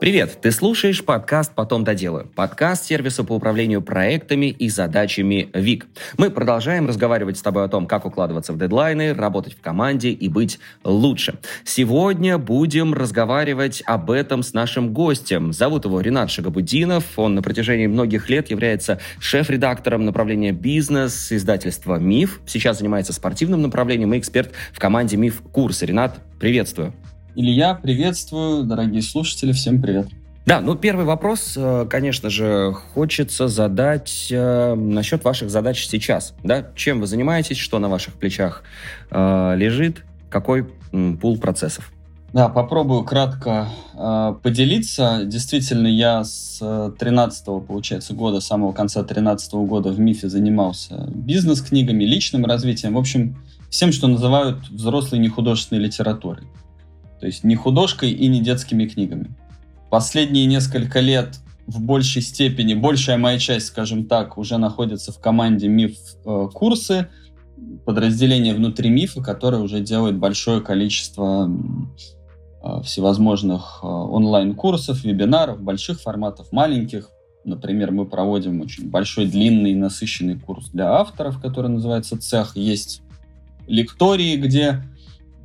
Привет! Ты слушаешь подкаст «Потом доделаю». Подкаст сервиса по управлению проектами и задачами ВИК. Мы продолжаем разговаривать с тобой о том, как укладываться в дедлайны, работать в команде и быть лучше. Сегодня будем разговаривать об этом с нашим гостем. Зовут его Ренат Шагабудинов. Он на протяжении многих лет является шеф-редактором направления бизнес издательства «Миф». Сейчас занимается спортивным направлением и эксперт в команде «Миф Курсы». Ренат, приветствую. Илья, приветствую, дорогие слушатели, всем привет. Да, ну первый вопрос, э, конечно же, хочется задать э, насчет ваших задач сейчас. Да? Чем вы занимаетесь, что на ваших плечах э, лежит, какой пул процессов? Да, попробую кратко э, поделиться. Действительно, я с 13 получается, года, самого конца 13 года в МИФе занимался бизнес-книгами, личным развитием, в общем, всем, что называют взрослой нехудожественной литературой. То есть не художкой и не детскими книгами. Последние несколько лет в большей степени, большая моя часть, скажем так, уже находится в команде МИФ э, курсы, подразделение внутри МИФа, которое уже делает большое количество э, всевозможных э, онлайн-курсов, вебинаров, больших форматов, маленьких. Например, мы проводим очень большой, длинный, насыщенный курс для авторов, который называется «Цех». Есть лектории, где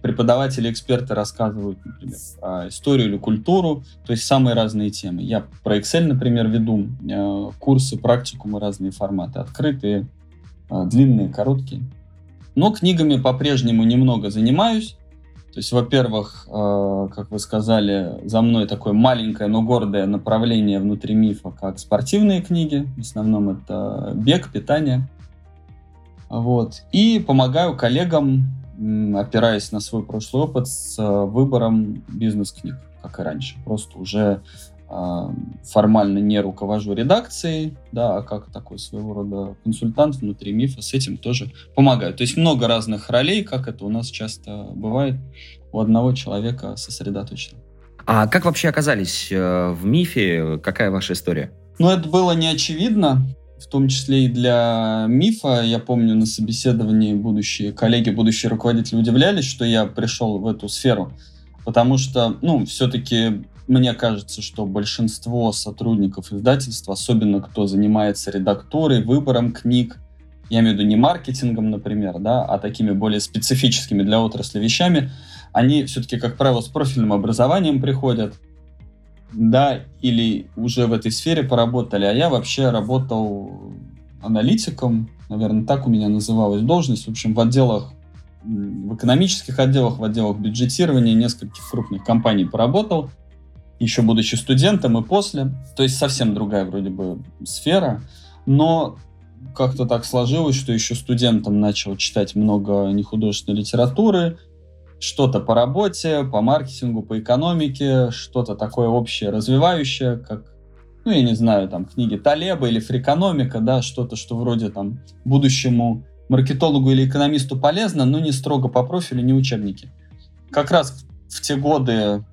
преподаватели, эксперты рассказывают, например, про историю или культуру, то есть самые разные темы. Я про Excel, например, веду э, курсы, практикумы, разные форматы, открытые, э, длинные, короткие. Но книгами по-прежнему немного занимаюсь. То есть, во-первых, как вы сказали, за мной такое маленькое, но гордое направление внутри мифа, как спортивные книги. В основном это бег, питание. Вот. И помогаю коллегам опираясь на свой прошлый опыт с э, выбором бизнес-книг, как и раньше. Просто уже а, формально не руковожу редакцией, да, а как такой своего рода консультант внутри мифа с этим тоже помогаю. То есть много разных ролей, как это у нас часто бывает, у одного человека сосредоточено. А как вообще оказались э, в мифе? Какая ваша история? Ну, это было не очевидно в том числе и для мифа. Я помню, на собеседовании будущие коллеги, будущие руководители удивлялись, что я пришел в эту сферу, потому что, ну, все-таки мне кажется, что большинство сотрудников издательства, особенно кто занимается редактурой, выбором книг, я имею в виду не маркетингом, например, да, а такими более специфическими для отрасли вещами, они все-таки, как правило, с профильным образованием приходят, да, или уже в этой сфере поработали, а я вообще работал аналитиком, наверное, так у меня называлась должность, в общем, в отделах, в экономических отделах, в отделах бюджетирования нескольких крупных компаний поработал, еще будучи студентом и после, то есть совсем другая вроде бы сфера, но как-то так сложилось, что еще студентом начал читать много нехудожественной литературы, что-то по работе, по маркетингу, по экономике, что-то такое общее, развивающее, как, ну, я не знаю, там, книги Талеба или фрикономика, да, что-то, что вроде там будущему маркетологу или экономисту полезно, но не строго по профилю, не учебники. Как раз в те годы,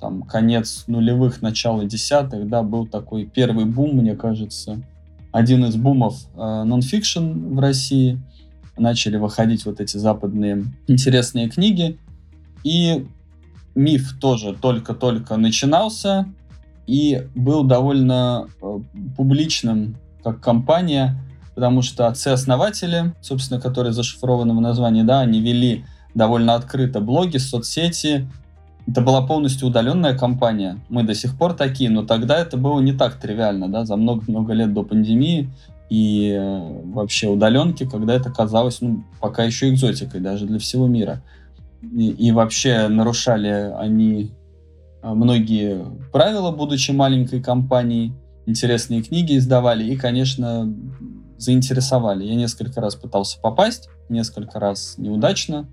там, конец нулевых, начало десятых, да, был такой первый бум, мне кажется, один из бумов э, нонфикшн в России. Начали выходить вот эти западные интересные книги. И миф тоже только-только начинался и был довольно э, публичным как компания, потому что отцы-основатели, собственно, которые зашифрованы в названии, да, они вели довольно открыто блоги, соцсети. Это была полностью удаленная компания. Мы до сих пор такие, но тогда это было не так тривиально, да, за много-много лет до пандемии и э, вообще удаленки, когда это казалось, ну, пока еще экзотикой даже для всего мира и, и вообще нарушали они а, многие правила, будучи маленькой компанией, интересные книги издавали и, конечно, заинтересовали. Я несколько раз пытался попасть, несколько раз неудачно,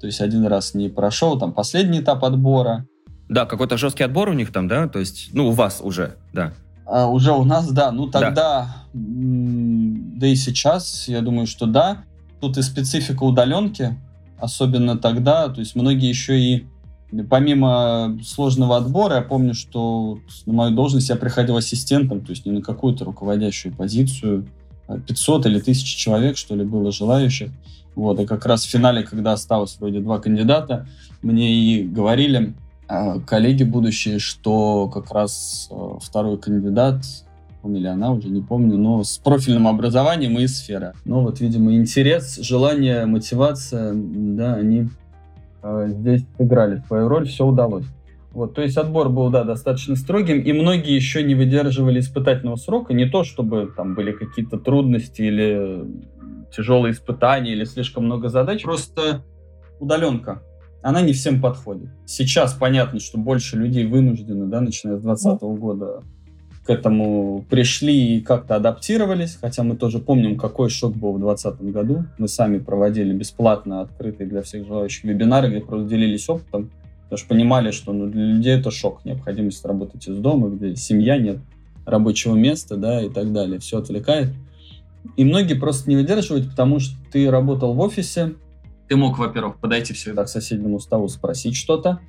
то есть один раз не прошел, там последний этап отбора. Да, какой-то жесткий отбор у них там, да? То есть, ну, у вас уже, да. А, уже у нас, да. Ну, тогда, да. да и сейчас, я думаю, что да. Тут и специфика удаленки, особенно тогда, то есть многие еще и помимо сложного отбора, я помню, что на мою должность я приходил ассистентом, то есть не на какую-то руководящую позицию, 500 а или 1000 человек, что ли, было желающих. Вот, и как раз в финале, когда осталось вроде два кандидата, мне и говорили, э, коллеги будущие, что как раз э, второй кандидат, он или она, уже не помню, но с профильным образованием и сфера. Но вот, видимо, интерес, желание, мотивация, да, они э, здесь сыграли свою роль, все удалось. Вот, то есть отбор был, да, достаточно строгим, и многие еще не выдерживали испытательного срока. Не то, чтобы там были какие-то трудности или тяжелые испытания, или слишком много задач. Просто удаленка, она не всем подходит. Сейчас понятно, что больше людей вынуждены, да, начиная с 2020 года, к этому пришли и как-то адаптировались, хотя мы тоже помним, какой шок был в 2020 году. Мы сами проводили бесплатно открытые для всех желающих вебинары, где просто делились опытом Потому что понимали, что ну, для людей это шок, необходимость работать из дома, где семья нет, рабочего места, да, и так далее. Все отвлекает. И многие просто не выдерживают, потому что ты работал в офисе, ты мог, во-первых, подойти всегда к соседнему столу, спросить что-то,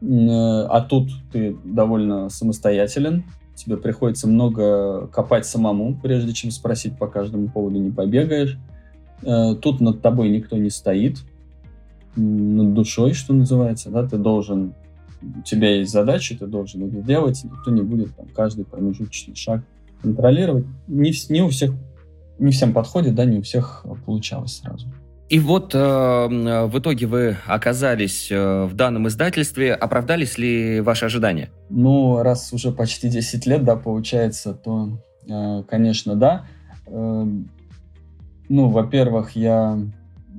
э, а тут ты довольно самостоятелен, тебе приходится много копать самому, прежде чем спросить по каждому поводу, не побегаешь. Э, тут над тобой никто не стоит, над душой, что называется, да, ты должен, у тебя есть задачи, ты должен их сделать, никто не будет там каждый промежуточный шаг контролировать. Не, не у всех, не всем подходит, да, не у всех получалось сразу. И вот э, в итоге вы оказались э, в данном издательстве. Оправдались ли ваши ожидания? Ну, раз уже почти 10 лет, да, получается, то, э, конечно, да. Э, ну, во-первых, я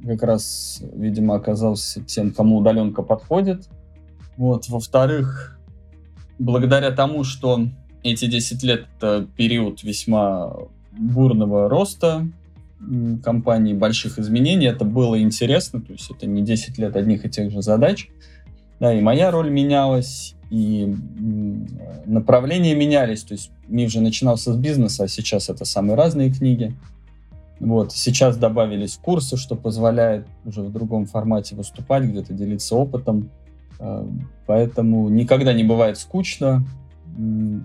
как раз, видимо, оказался тем, кому удаленка подходит. Вот. Во-вторых, благодаря тому, что эти 10 лет — это период весьма бурного роста компании, больших изменений, это было интересно, то есть это не 10 лет одних и тех же задач. Да, и моя роль менялась, и направления менялись, то есть мир же начинался с бизнеса, а сейчас это самые разные книги. Вот. Сейчас добавились курсы, что позволяет уже в другом формате выступать, где-то делиться опытом. Э, поэтому никогда не бывает скучно.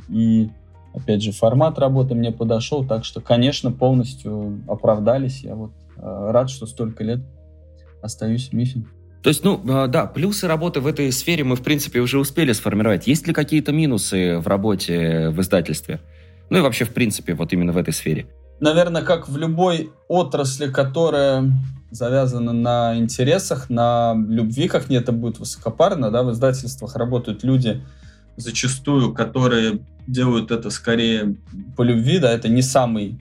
И, опять же, формат работы мне подошел. Так что, конечно, полностью оправдались. Я вот э, рад, что столько лет остаюсь в МИФе. То есть, ну, э, да, плюсы работы в этой сфере мы, в принципе, уже успели сформировать. Есть ли какие-то минусы в работе в издательстве? Ну и вообще, в принципе, вот именно в этой сфере наверное, как в любой отрасли, которая завязана на интересах, на любви, как не это будет высокопарно, да, в издательствах работают люди, зачастую, которые делают это скорее по любви, да, это не самый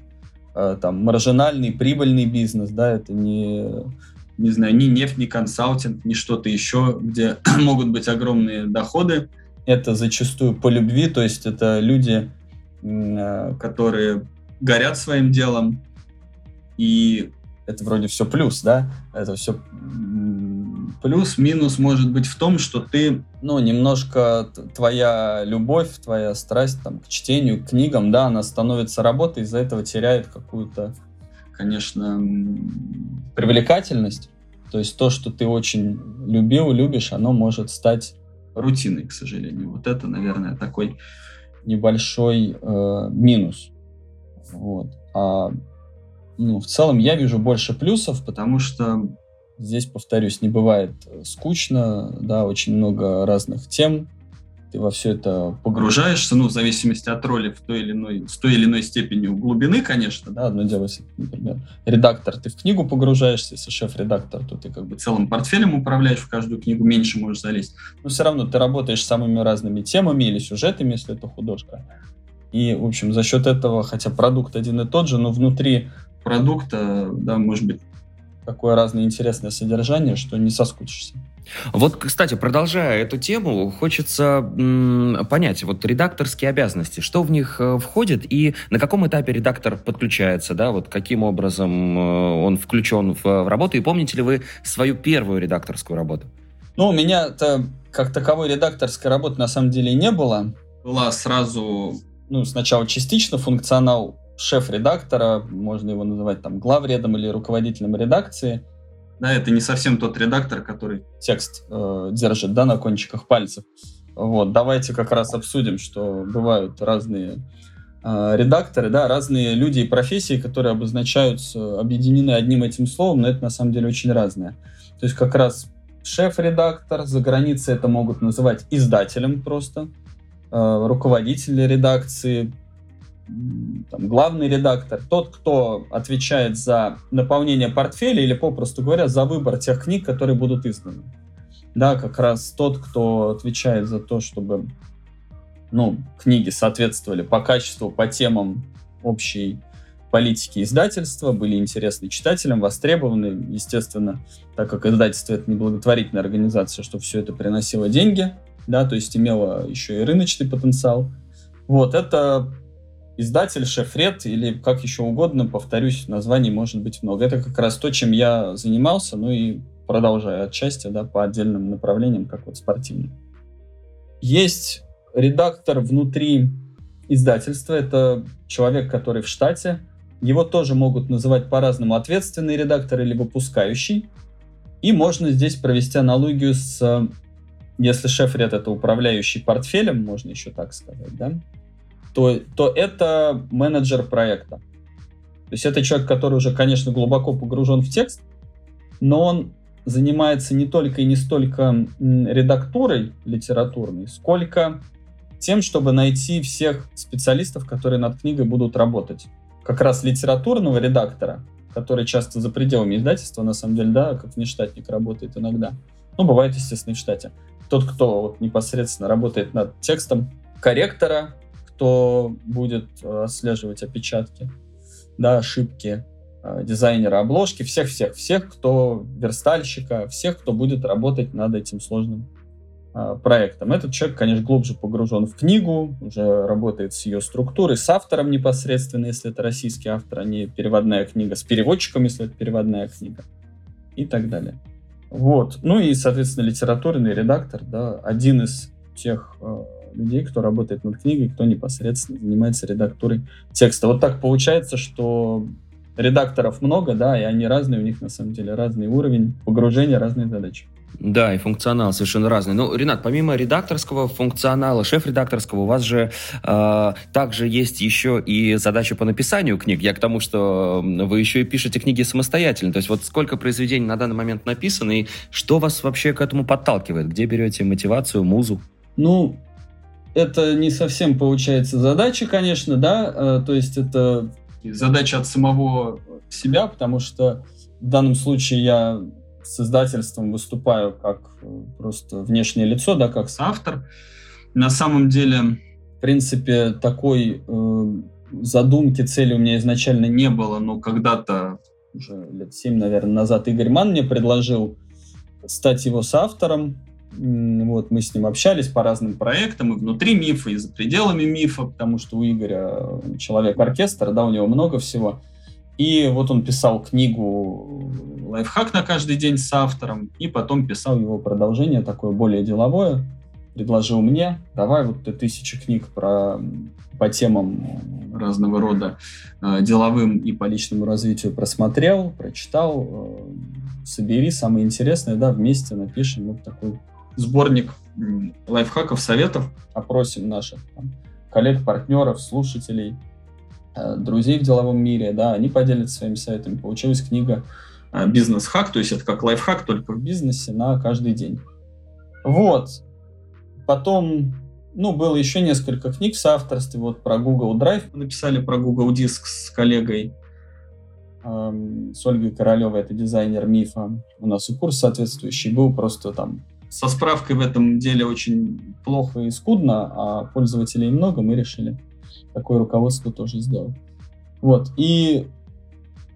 э, там маржинальный, прибыльный бизнес, да, это не, не знаю, ни нефть, ни консалтинг, ни что-то еще, где могут быть огромные доходы. Это зачастую по любви, то есть это люди, э, которые горят своим делом, и это вроде все плюс, да? Это все плюс, минус может быть в том, что ты, ну, немножко твоя любовь, твоя страсть там, к чтению, к книгам, да, она становится работой, из-за этого теряет какую-то, конечно, привлекательность. То есть то, что ты очень любил, любишь, оно может стать рутиной, к сожалению. Вот это, наверное, такой небольшой э, минус. Вот. А ну, в целом я вижу больше плюсов, потому что здесь, повторюсь, не бывает э, скучно, да, очень много разных тем, ты во все это погружаешься, ну, в зависимости от роли в той или иной, с той или иной степенью глубины, конечно, да, одно дело, если, например, редактор, ты в книгу погружаешься, если шеф-редактор, то ты как бы целым портфелем управляешь, в каждую книгу меньше можешь залезть, но все равно ты работаешь с самыми разными темами или сюжетами, если это художка, и, в общем, за счет этого, хотя продукт один и тот же, но внутри продукта, да, может быть, такое разное интересное содержание, что не соскучишься. Вот, кстати, продолжая эту тему, хочется м, понять, вот редакторские обязанности, что в них э, входит и на каком этапе редактор подключается, да, вот каким образом э, он включен в, в работу, и помните ли вы свою первую редакторскую работу? Ну, у меня-то как таковой редакторской работы на самом деле не было. Была сразу ну, сначала частично функционал шеф-редактора, можно его называть там главредом или руководителем редакции. Да, это не совсем тот редактор, который текст э, держит, да, на кончиках пальцев. Вот, давайте как раз обсудим, что бывают разные э, редакторы, да, разные люди и профессии, которые обозначаются, объединены одним этим словом, но это на самом деле очень разное. То есть как раз шеф-редактор, за границей это могут называть издателем просто, э, руководитель редакции, там, главный редактор, тот, кто отвечает за наполнение портфеля или, попросту говоря, за выбор тех книг, которые будут изданы. Да, как раз тот, кто отвечает за то, чтобы ну, книги соответствовали по качеству, по темам общей политики издательства, были интересны читателям, востребованы, естественно, так как издательство это не благотворительная организация, что все это приносило деньги, да, то есть имело еще и рыночный потенциал. Вот, это издатель, шефред или как еще угодно, повторюсь, названий может быть много. Это как раз то, чем я занимался, ну и продолжаю отчасти, да, по отдельным направлениям, как вот спортивным. Есть редактор внутри издательства, это человек, который в штате. Его тоже могут называть по-разному ответственный редактор или выпускающий. И можно здесь провести аналогию с, если шеф-ред это управляющий портфелем, можно еще так сказать, да, то, то это менеджер проекта. То есть это человек, который уже, конечно, глубоко погружен в текст, но он занимается не только и не столько редактурой литературной, сколько тем, чтобы найти всех специалистов, которые над книгой будут работать. Как раз литературного редактора, который часто за пределами издательства, на самом деле, да, как внештатник работает иногда. Ну, бывает, естественно, и в штате. Тот, кто вот непосредственно работает над текстом, корректора, кто будет э, отслеживать опечатки, да, ошибки, э, дизайнера обложки, всех-всех-всех, кто верстальщика, всех, кто будет работать над этим сложным э, проектом. Этот человек, конечно, глубже погружен в книгу, уже работает с ее структурой, с автором непосредственно, если это российский автор, а не переводная книга, с переводчиком, если это переводная книга и так далее. Вот. Ну и, соответственно, литературный редактор, да, один из тех людей, кто работает над книгой, кто непосредственно занимается редактурой текста. Вот так получается, что редакторов много, да, и они разные, у них на самом деле разный уровень погружения, разные задачи. Да, и функционал совершенно разный. Ну, Ренат, помимо редакторского функционала, шеф-редакторского, у вас же э, также есть еще и задача по написанию книг. Я к тому, что вы еще и пишете книги самостоятельно. То есть вот сколько произведений на данный момент написано, и что вас вообще к этому подталкивает? Где берете мотивацию, музу? Ну, это не совсем получается задача, конечно, да, э, то есть это задача от самого себя, потому что в данном случае я с издательством выступаю как э, просто внешнее лицо, да, как соавтор. На самом деле, в принципе, такой э, задумки, цели у меня изначально не было, но когда-то, уже лет семь, наверное, назад Игорь Ман мне предложил стать его соавтором, вот, мы с ним общались по разным проектам и внутри мифа, и за пределами мифа, потому что у Игоря человек-оркестр, да, у него много всего. И вот он писал книгу «Лайфхак на каждый день» с автором, и потом писал его продолжение, такое более деловое. Предложил мне, давай вот ты тысячи книг про, по темам разного рода э, деловым и по личному развитию просмотрел, прочитал, э, собери самое интересное, да, вместе напишем вот такой сборник лайфхаков, советов. Опросим наших там, коллег, партнеров, слушателей, э, друзей в деловом мире, да, они поделятся своими советами. Получилась книга э, «Бизнес-хак», то есть это как лайфхак, только в бизнесе на каждый день. Вот. Потом, ну, было еще несколько книг в соавторстве, вот про Google Drive. Мы написали про Google Диск с коллегой эм, с Ольгой Королевой, это дизайнер мифа. У нас и курс соответствующий был, просто там со справкой в этом деле очень плохо и скудно, а пользователей много, мы решили такое руководство тоже сделать. Вот. И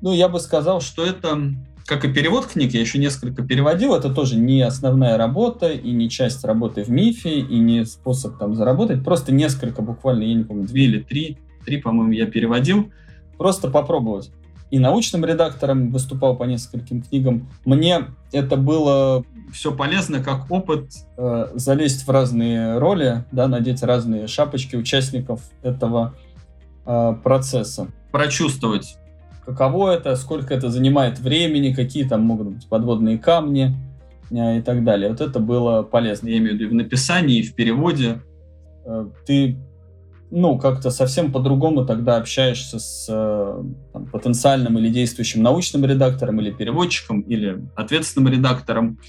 ну, я бы сказал, что это, как и перевод книг, я еще несколько переводил, это тоже не основная работа и не часть работы в МИФе, и не способ там заработать, просто несколько, буквально, я не помню, две или три, три, по-моему, я переводил, просто попробовать. И научным редактором выступал по нескольким книгам. Мне это было все полезно как опыт э, залезть в разные роли, да, надеть разные шапочки участников этого э, процесса, прочувствовать, каково это, сколько это занимает времени, какие там могут быть подводные камни э, и так далее. Вот это было полезно. Я имею в виду и в написании, и в переводе. Э, ты ну, как-то совсем по-другому тогда общаешься с э, там, потенциальным или действующим научным редактором, или переводчиком, или ответственным редактором.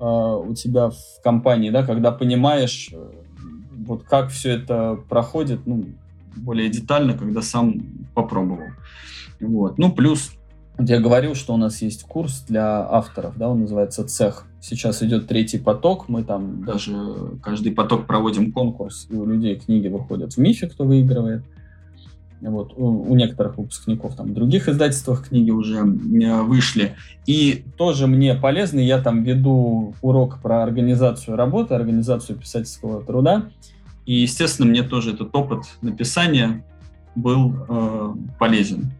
э, у тебя в компании, да, когда понимаешь, э, вот как все это проходит, ну, более детально, когда сам попробовал. Вот. Ну, плюс я говорил, что у нас есть курс для авторов, да, он называется «Цех». Сейчас идет третий поток, мы там даже каждый поток проводим конкурс, и у людей книги выходят в МИФе, кто выигрывает. Вот, у, у некоторых выпускников там в других издательствах книги уже э, вышли. И тоже мне полезно, я там веду урок про организацию работы, организацию писательского труда. И, естественно, мне тоже этот опыт написания был э, полезен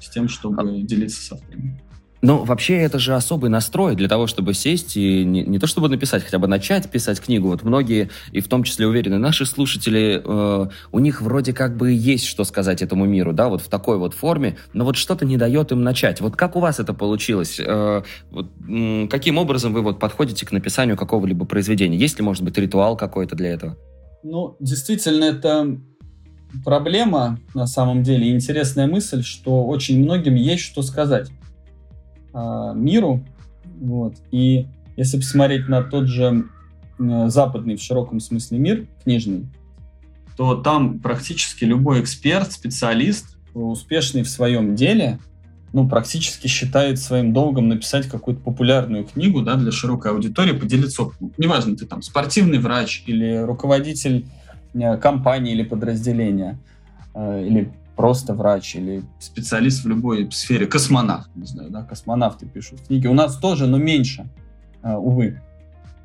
с тем, чтобы а... делиться с авторами. Ну, вообще, это же особый настрой для того, чтобы сесть и не, не то чтобы написать, хотя бы начать писать книгу. Вот многие, и в том числе уверены наши слушатели, э, у них вроде как бы есть что сказать этому миру, да, вот в такой вот форме, но вот что-то не дает им начать. Вот как у вас это получилось? Э, вот, э, каким образом вы вот подходите к написанию какого-либо произведения? Есть ли, может быть, ритуал какой-то для этого? Ну, действительно, это проблема на самом деле, интересная мысль, что очень многим есть что сказать э, миру. Вот. И если посмотреть на тот же э, западный в широком смысле мир, книжный, то там практически любой эксперт, специалист, успешный в своем деле, ну, практически считает своим долгом написать какую-то популярную книгу да, для широкой аудитории, поделиться. Неважно, ты там спортивный врач или руководитель компании или подразделения, э, или просто врач или специалист в любой сфере, космонавт, не знаю, да, космонавты пишут книги. У нас тоже, но меньше, э, увы.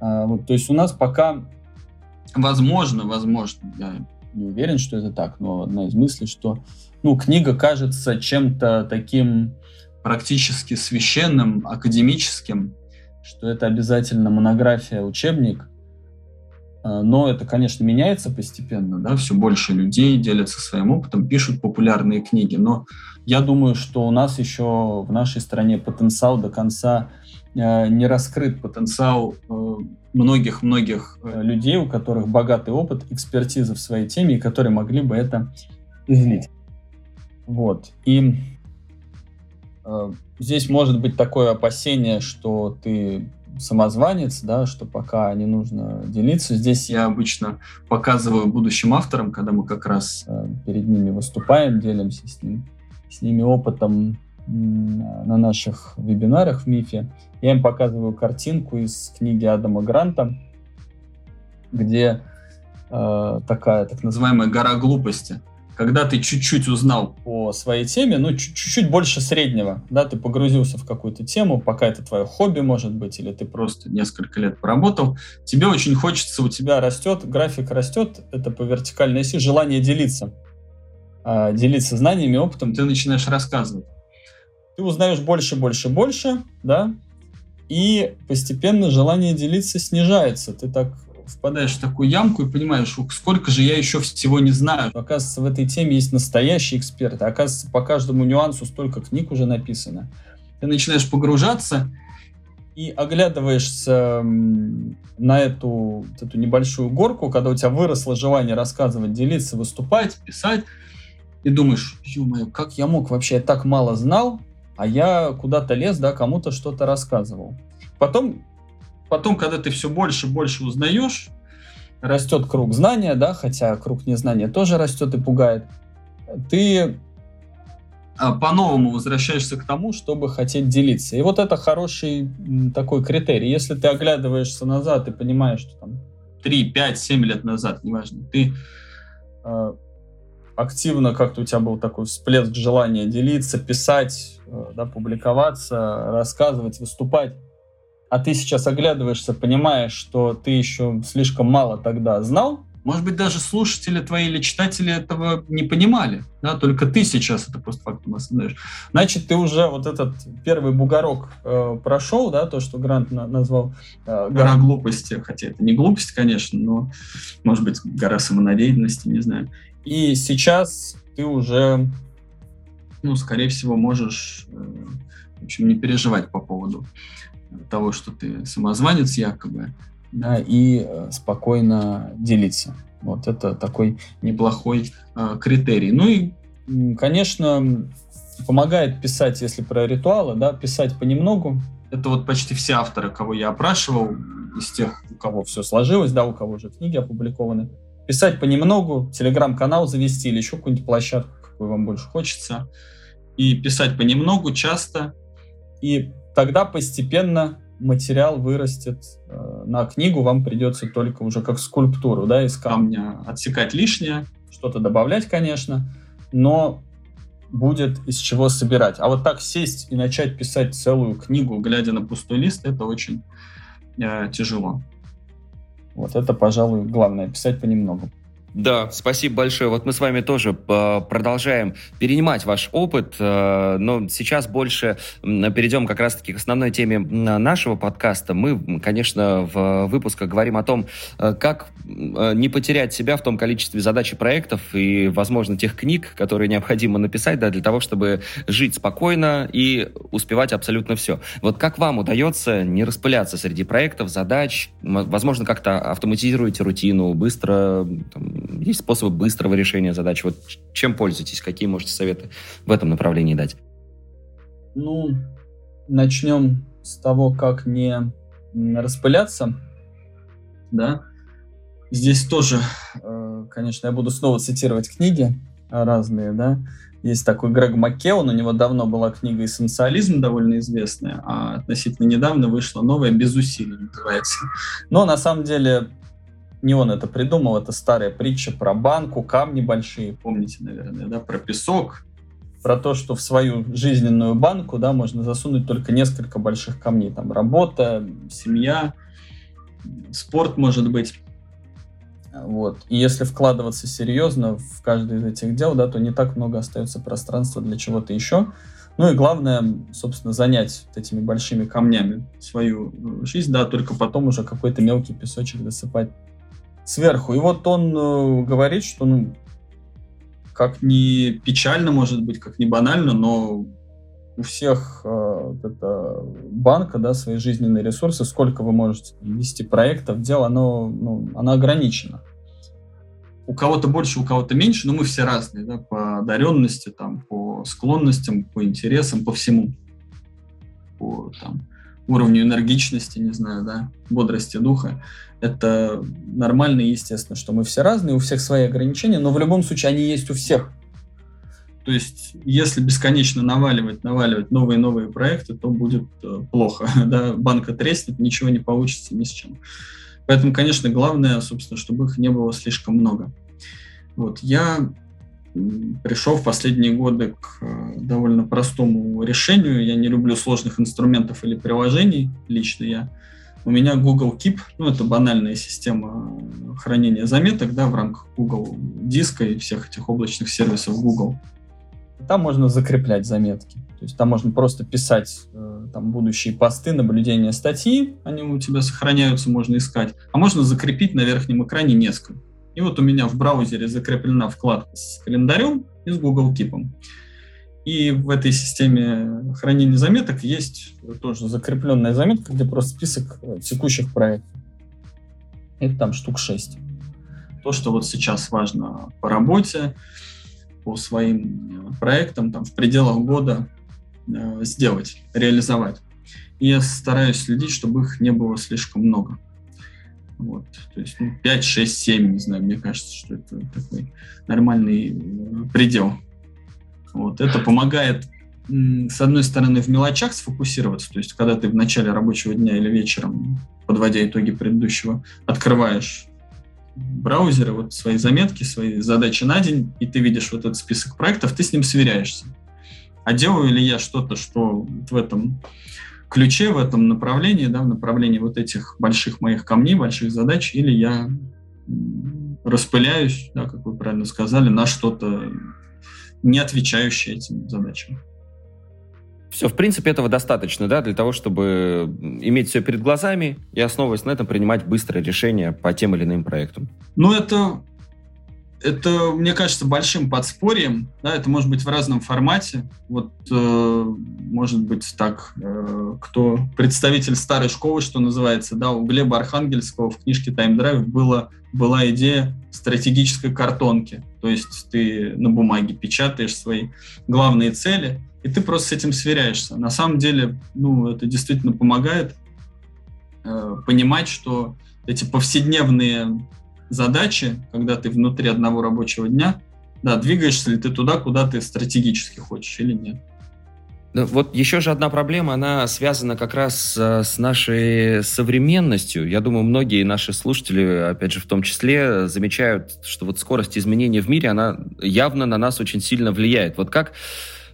Вот, то есть у нас пока, возможно, возможно, я не уверен, что это так, но одна из мыслей, что ну, книга кажется чем-то таким практически священным, академическим, что это обязательно монография, учебник. А, но это, конечно, меняется постепенно, да, все больше людей делятся своим опытом, пишут популярные книги. Но я думаю, что у нас еще в нашей стране потенциал до конца э, не раскрыт, потенциал э, многих-многих э, людей, у которых богатый опыт, экспертиза в своей теме, и которые могли бы это излить. Вот. И э, здесь может быть такое опасение, что ты самозванец, да, что пока не нужно делиться. Здесь я обычно показываю будущим авторам, когда мы как раз э, перед ними выступаем, делимся с, ним, с ними опытом на наших вебинарах в МИФе. Я им показываю картинку из книги Адама Гранта, где э, такая так называемая гора глупости когда ты чуть-чуть узнал по своей теме, ну, чуть-чуть больше среднего, да, ты погрузился в какую-то тему, пока это твое хобби, может быть, или ты просто несколько лет поработал, тебе очень хочется, у тебя растет, график растет, это по вертикальной оси, желание делиться, а, делиться знаниями, опытом, ты начинаешь рассказывать. Ты узнаешь больше, больше, больше, да, и постепенно желание делиться снижается. Ты так впадаешь в такую ямку и понимаешь, сколько же я еще всего не знаю. Оказывается, в этой теме есть настоящие эксперты. Оказывается, по каждому нюансу столько книг уже написано. Ты начинаешь погружаться и оглядываешься на эту, эту небольшую горку, когда у тебя выросло желание рассказывать, делиться, выступать, писать, и думаешь, ё-моё, как я мог вообще, я так мало знал, а я куда-то лез, да, кому-то что-то рассказывал. Потом потом, когда ты все больше и больше узнаешь, растет круг знания, да, хотя круг незнания тоже растет и пугает, ты а, по-новому возвращаешься к тому, чтобы хотеть делиться. И вот это хороший такой критерий. Если ты оглядываешься назад и понимаешь, что там 3, 5, 7 лет назад, неважно, ты э, активно как-то у тебя был такой всплеск желания делиться, писать, э, да, публиковаться, рассказывать, выступать, а ты сейчас оглядываешься, понимаешь, что ты еще слишком мало тогда знал, может быть, даже слушатели твои или читатели этого не понимали, да, только ты сейчас это постфактум осознаешь. Значит, ты уже вот этот первый бугорок э, прошел, да, то, что Грант на- назвал э, гора глупости, хотя это не глупость, конечно, но, может быть, гора самонадеянности, не знаю. И сейчас ты уже, ну, скорее всего, можешь, э, в общем, не переживать по поводу того, что ты самозванец якобы, да, и э, спокойно делиться. Вот это такой неплохой э, критерий. Ну и, конечно, помогает писать, если про ритуалы, да, писать понемногу. Это вот почти все авторы, кого я опрашивал, из тех, у кого все сложилось, да, у кого уже книги опубликованы. Писать понемногу, телеграм-канал завести или еще какую-нибудь площадку, какую вам больше хочется. И писать понемногу, часто. И тогда постепенно материал вырастет э, на книгу, вам придется только уже как скульптуру, да, из камня отсекать лишнее, что-то добавлять, конечно, но будет из чего собирать. А вот так сесть и начать писать целую книгу, глядя на пустой лист, это очень э, тяжело. Вот это, пожалуй, главное, писать понемногу. Да, спасибо большое. Вот мы с вами тоже э, продолжаем перенимать ваш опыт, э, но сейчас больше перейдем как раз-таки к основной теме нашего подкаста. Мы, конечно, в выпусках говорим о том, э, как не потерять себя в том количестве задач и проектов и, возможно, тех книг, которые необходимо написать, да, для того, чтобы жить спокойно и успевать абсолютно все. Вот как вам удается не распыляться среди проектов, задач, возможно, как-то автоматизируете рутину, быстро там, есть способы быстрого решения задач. Вот чем пользуетесь? Какие можете советы в этом направлении дать? Ну, начнем с того, как не распыляться. Да. Здесь тоже, э, конечно, я буду снова цитировать книги разные, да. Есть такой Грег Маккеон, у него давно была книга «Эссенциализм» довольно известная, а относительно недавно вышла новая «Без усилий» называется. Но на самом деле не он это придумал, это старая притча про банку, камни большие, помните, наверное, да, про песок, про то, что в свою жизненную банку, да, можно засунуть только несколько больших камней, там работа, семья, спорт, может быть. Вот. И если вкладываться серьезно в каждое из этих дел, да, то не так много остается пространства для чего-то еще. Ну и главное, собственно, занять этими большими камнями свою жизнь, да, только потом уже какой-то мелкий песочек досыпать сверху. И вот он э, говорит, что, ну, как ни печально, может быть, как ни банально, но у всех э, эта банка, да, свои жизненные ресурсы, сколько вы можете вести проектов, дел, оно, ну, оно ограничено. У кого-то больше, у кого-то меньше, но мы все разные, да, по одаренности, там, по склонностям, по интересам, по всему. По, там, уровню энергичности, не знаю, да, бодрости духа. Это нормально и естественно, что мы все разные, у всех свои ограничения, но в любом случае они есть у всех. То есть, если бесконечно наваливать, наваливать новые новые проекты, то будет э, плохо. Да? Банка треснет, ничего не получится ни с чем. Поэтому, конечно, главное, собственно, чтобы их не было слишком много. Вот. Я пришел в последние годы к э, довольно простому решению. Я не люблю сложных инструментов или приложений, лично я. У меня Google Keep, ну это банальная система хранения заметок, да, в рамках Google диска и всех этих облачных сервисов Google. Там можно закреплять заметки. То есть там можно просто писать э, там будущие посты, наблюдения, статьи, они у тебя сохраняются, можно искать. А можно закрепить на верхнем экране несколько. И вот у меня в браузере закреплена вкладка с календарем и с Google Keep. И в этой системе хранения заметок есть тоже закрепленная заметка, где просто список э, текущих проектов. Это там штук 6. То, что вот сейчас важно по работе, по своим э, проектам, там в пределах года э, сделать, реализовать. И я стараюсь следить, чтобы их не было слишком много. Вот. То есть ну, 5, 6, 7, не знаю, мне кажется, что это такой нормальный э, предел. Вот. Это помогает, с одной стороны, в мелочах сфокусироваться, то есть когда ты в начале рабочего дня или вечером, подводя итоги предыдущего, открываешь браузеры, вот свои заметки, свои задачи на день, и ты видишь вот этот список проектов, ты с ним сверяешься. А делаю ли я что-то, что в этом ключе, в этом направлении, да, в направлении вот этих больших моих камней, больших задач, или я распыляюсь, да, как вы правильно сказали, на что-то не отвечающее этим задачам. Все, в принципе, этого достаточно, да, для того, чтобы иметь все перед глазами и, основываясь на этом, принимать быстрое решение по тем или иным проектам. Ну, это это, мне кажется, большим подспорьем. Да, это может быть в разном формате. Вот, э, может быть, так, э, кто представитель старой школы, что называется, да, у Глеба Архангельского в книжке Time Drive было, была идея стратегической картонки. То есть ты на бумаге печатаешь свои главные цели, и ты просто с этим сверяешься. На самом деле, ну, это действительно помогает э, понимать, что эти повседневные задачи, когда ты внутри одного рабочего дня, да, двигаешься ли ты туда, куда ты стратегически хочешь или нет. Вот еще же одна проблема, она связана как раз э, с нашей современностью. Я думаю, многие наши слушатели, опять же, в том числе, замечают, что вот скорость изменений в мире, она явно на нас очень сильно влияет. Вот как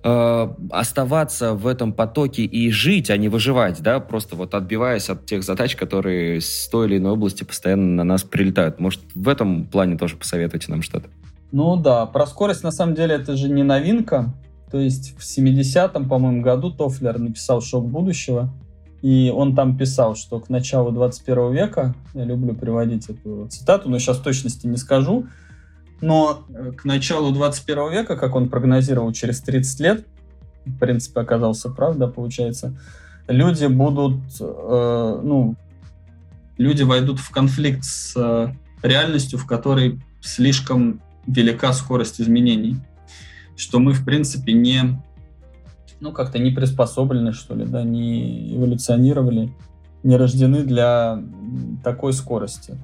э, оставаться в этом потоке и жить, а не выживать, да, просто вот отбиваясь от тех задач, которые с той или иной области постоянно на нас прилетают. Может, в этом плане тоже посоветуйте нам что-то? Ну да, про скорость на самом деле это же не новинка. То есть в 70-м, по-моему, году Тофлер написал «Шок будущего», и он там писал, что к началу 21 века, я люблю приводить эту цитату, но сейчас точности не скажу, но э, к началу 21 века, как он прогнозировал через 30 лет, в принципе, оказался прав, да, получается, люди будут, э, ну, люди войдут в конфликт с э, реальностью, в которой слишком велика скорость изменений что мы, в принципе, не, ну, как-то не приспособлены, что ли, да, не эволюционировали, не рождены для такой скорости.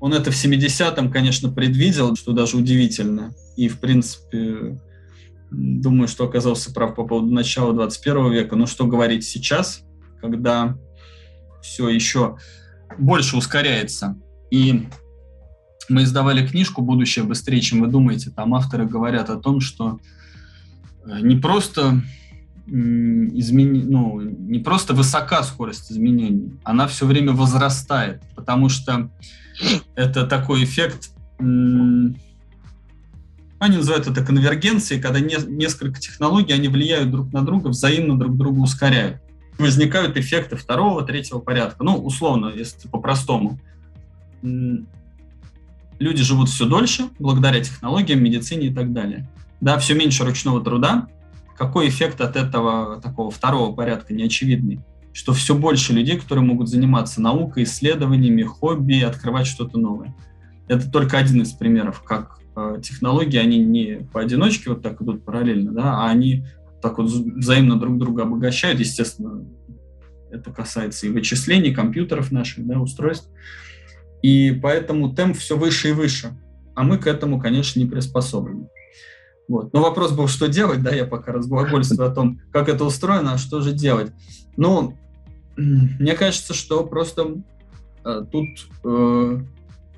Он это в 70-м, конечно, предвидел, что даже удивительно. И, в принципе, думаю, что оказался прав по поводу начала 21 века. Но что говорить сейчас, когда все еще больше ускоряется. И мы издавали книжку «Будущее быстрее, чем вы думаете». Там авторы говорят о том, что э, не просто измени... ну, не просто высока скорость изменений, она все время возрастает, потому что это такой эффект, они называют это конвергенцией, когда не, несколько технологий, они влияют друг на друга, взаимно друг друга ускоряют. Возникают эффекты второго, третьего порядка. Ну, условно, если по-простому люди живут все дольше благодаря технологиям, медицине и так далее. Да, все меньше ручного труда. Какой эффект от этого такого второго порядка неочевидный? Что все больше людей, которые могут заниматься наукой, исследованиями, хобби, открывать что-то новое. Это только один из примеров, как э, технологии, они не поодиночке вот так идут параллельно, да, а они так вот взаимно друг друга обогащают. Естественно, это касается и вычислений, компьютеров наших, да, устройств. И поэтому темп все выше и выше. А мы к этому, конечно, не приспособлены. Вот. Но вопрос был, что делать, да, я пока разглагольствую о том, как это устроено, а что же делать. Ну, мне кажется, что просто э, тут, э,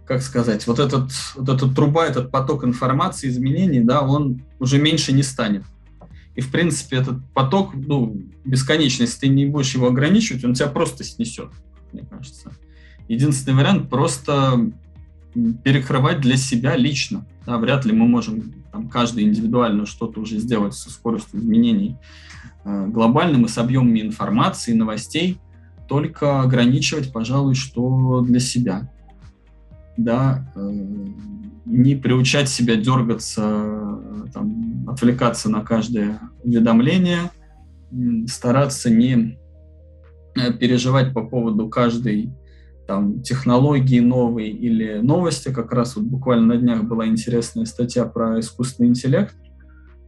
как сказать, вот, этот, вот эта труба, этот поток информации, изменений, да, он уже меньше не станет. И, в принципе, этот поток, ну, бесконечный, если ты не будешь его ограничивать, он тебя просто снесет, мне кажется. Единственный вариант просто перекрывать для себя лично. Да, вряд ли мы можем там, каждый индивидуально что-то уже сделать со скоростью изменений э, глобальным и с объемами информации, новостей, только ограничивать, пожалуй, что для себя. Да, э, не приучать себя дергаться, там, отвлекаться на каждое уведомление, стараться не э, переживать по поводу каждой там, технологии новые или новости. Как раз вот буквально на днях была интересная статья про искусственный интеллект,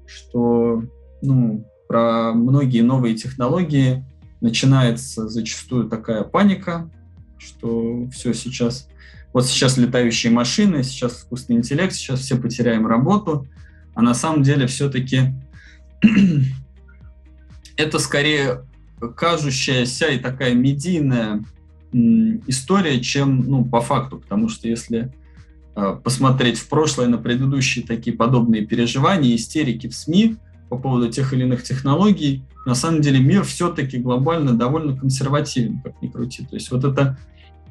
что ну, про многие новые технологии начинается зачастую такая паника, что все сейчас, вот сейчас летающие машины, сейчас искусственный интеллект, сейчас все потеряем работу, а на самом деле все-таки это скорее кажущаяся и такая медийная история, чем ну, по факту, потому что если э, посмотреть в прошлое на предыдущие такие подобные переживания, истерики в СМИ по поводу тех или иных технологий, на самом деле мир все-таки глобально довольно консервативен, как ни крути. То есть вот эта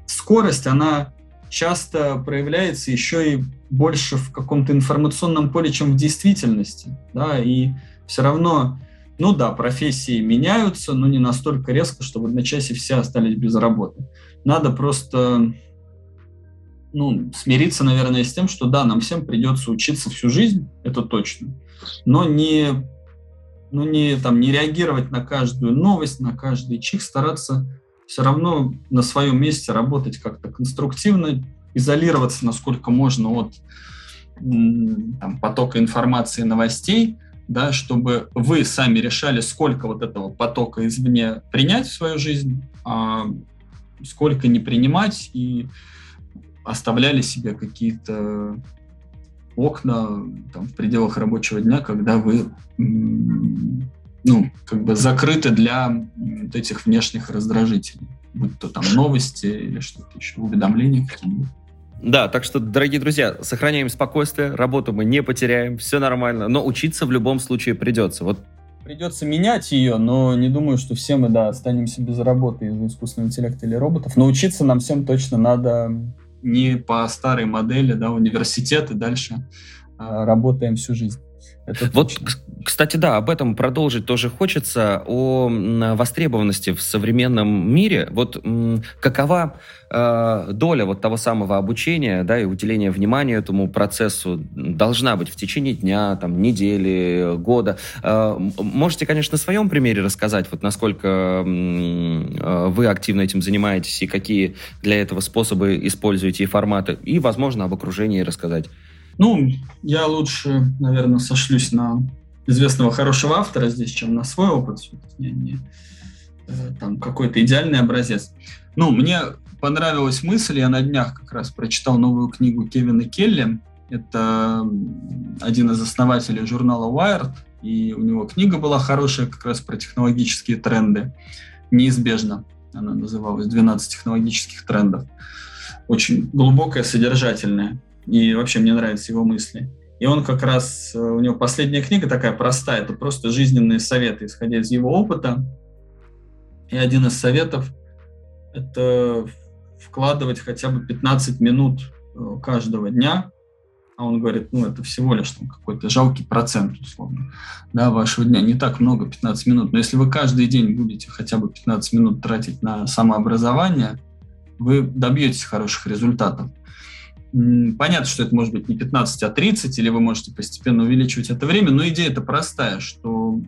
скорость, она часто проявляется еще и больше в каком-то информационном поле, чем в действительности. Да? И все равно ну да, профессии меняются, но не настолько резко, чтобы в одночасье все остались без работы. Надо просто ну, смириться, наверное, с тем, что да, нам всем придется учиться всю жизнь, это точно, но не, ну, не, там, не реагировать на каждую новость, на каждый чих, стараться все равно на своем месте работать как-то конструктивно, изолироваться насколько можно от там, потока информации, новостей, да, чтобы вы сами решали, сколько вот этого потока извне принять в свою жизнь, а сколько не принимать, и оставляли себе какие-то окна там, в пределах рабочего дня, когда вы ну, как бы закрыты для вот этих внешних раздражителей, будь то там новости или что-то еще, уведомления какие-нибудь. Да, так что, дорогие друзья, сохраняем спокойствие, работу мы не потеряем, все нормально, но учиться в любом случае придется. Вот Придется менять ее, но не думаю, что все мы, да, останемся без работы из-за искусственного интеллекта или роботов. Но учиться нам всем точно надо не по старой модели, да, университеты дальше а, работаем всю жизнь. Это вот, кстати, да, об этом продолжить тоже хочется, о востребованности в современном мире. Вот какова э, доля вот того самого обучения, да, и уделения внимания этому процессу должна быть в течение дня, там, недели, года. Э, можете, конечно, на своем примере рассказать, вот насколько э, вы активно этим занимаетесь и какие для этого способы используете и форматы, и, возможно, об окружении рассказать. Ну, я лучше, наверное, сошлюсь на известного хорошего автора здесь, чем на свой опыт. Я не э, там какой-то идеальный образец. Ну, мне понравилась мысль, я на днях как раз прочитал новую книгу Кевина Келли. Это один из основателей журнала Wired, и у него книга была хорошая как раз про технологические тренды. Неизбежно она называлась «12 технологических трендов». Очень глубокая, содержательная. И вообще мне нравятся его мысли. И он как раз, э, у него последняя книга такая простая, это просто жизненные советы, исходя из его опыта. И один из советов – это вкладывать хотя бы 15 минут э, каждого дня, а он говорит, ну, это всего лишь там какой-то жалкий процент, условно, да, вашего дня. Не так много, 15 минут. Но если вы каждый день будете хотя бы 15 минут тратить на самообразование, вы добьетесь хороших результатов. Понятно, что это может быть не 15, а 30, или вы можете постепенно увеличивать это время, но идея это простая, что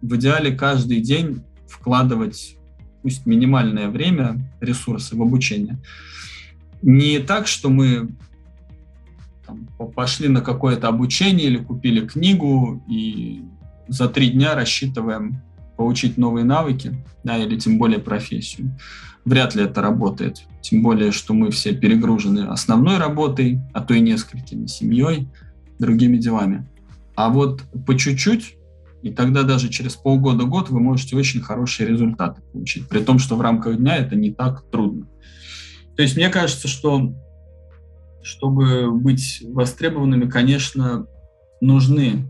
в идеале каждый день вкладывать пусть минимальное время, ресурсы в обучение. Не так, что мы там, пошли на какое-то обучение или купили книгу и за три дня рассчитываем получить новые навыки, да, или тем более профессию вряд ли это работает. Тем более, что мы все перегружены основной работой, а то и несколькими, семьей, другими делами. А вот по чуть-чуть, и тогда даже через полгода-год вы можете очень хорошие результаты получить, при том, что в рамках дня это не так трудно. То есть мне кажется, что чтобы быть востребованными, конечно, нужны,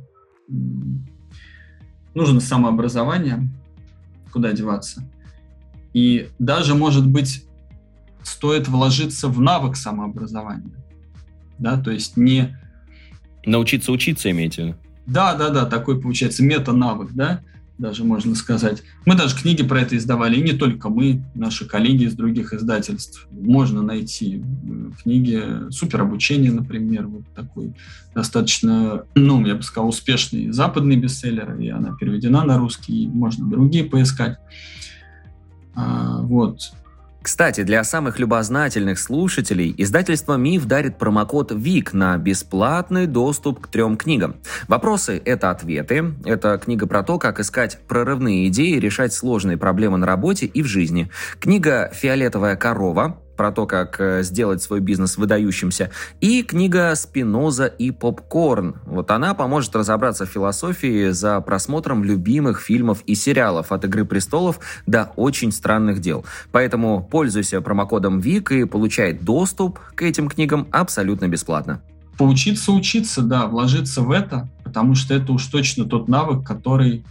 нужно самообразование, куда деваться – и даже, может быть, стоит вложиться в навык самообразования. Да, то есть не... Научиться учиться, имеете Да, да, да, такой получается мета-навык, да, даже можно сказать. Мы даже книги про это издавали, и не только мы, наши коллеги из других издательств. Можно найти э, книги супер обучение, например, вот такой достаточно, ну, я бы сказал, успешный западный бестселлер, и она переведена на русский, и можно другие поискать. А, вот. Кстати, для самых любознательных слушателей издательство «Миф» дарит промокод ВИК на бесплатный доступ к трем книгам. Вопросы — это ответы. Это книга про то, как искать прорывные идеи, решать сложные проблемы на работе и в жизни. Книга «Фиолетовая корова» про то, как э, сделать свой бизнес выдающимся, и книга «Спиноза и попкорн». Вот она поможет разобраться в философии за просмотром любимых фильмов и сериалов от «Игры престолов» до «Очень странных дел». Поэтому пользуйся промокодом ВИК и получай доступ к этим книгам абсолютно бесплатно. Поучиться учиться, да, вложиться в это, потому что это уж точно тот навык, который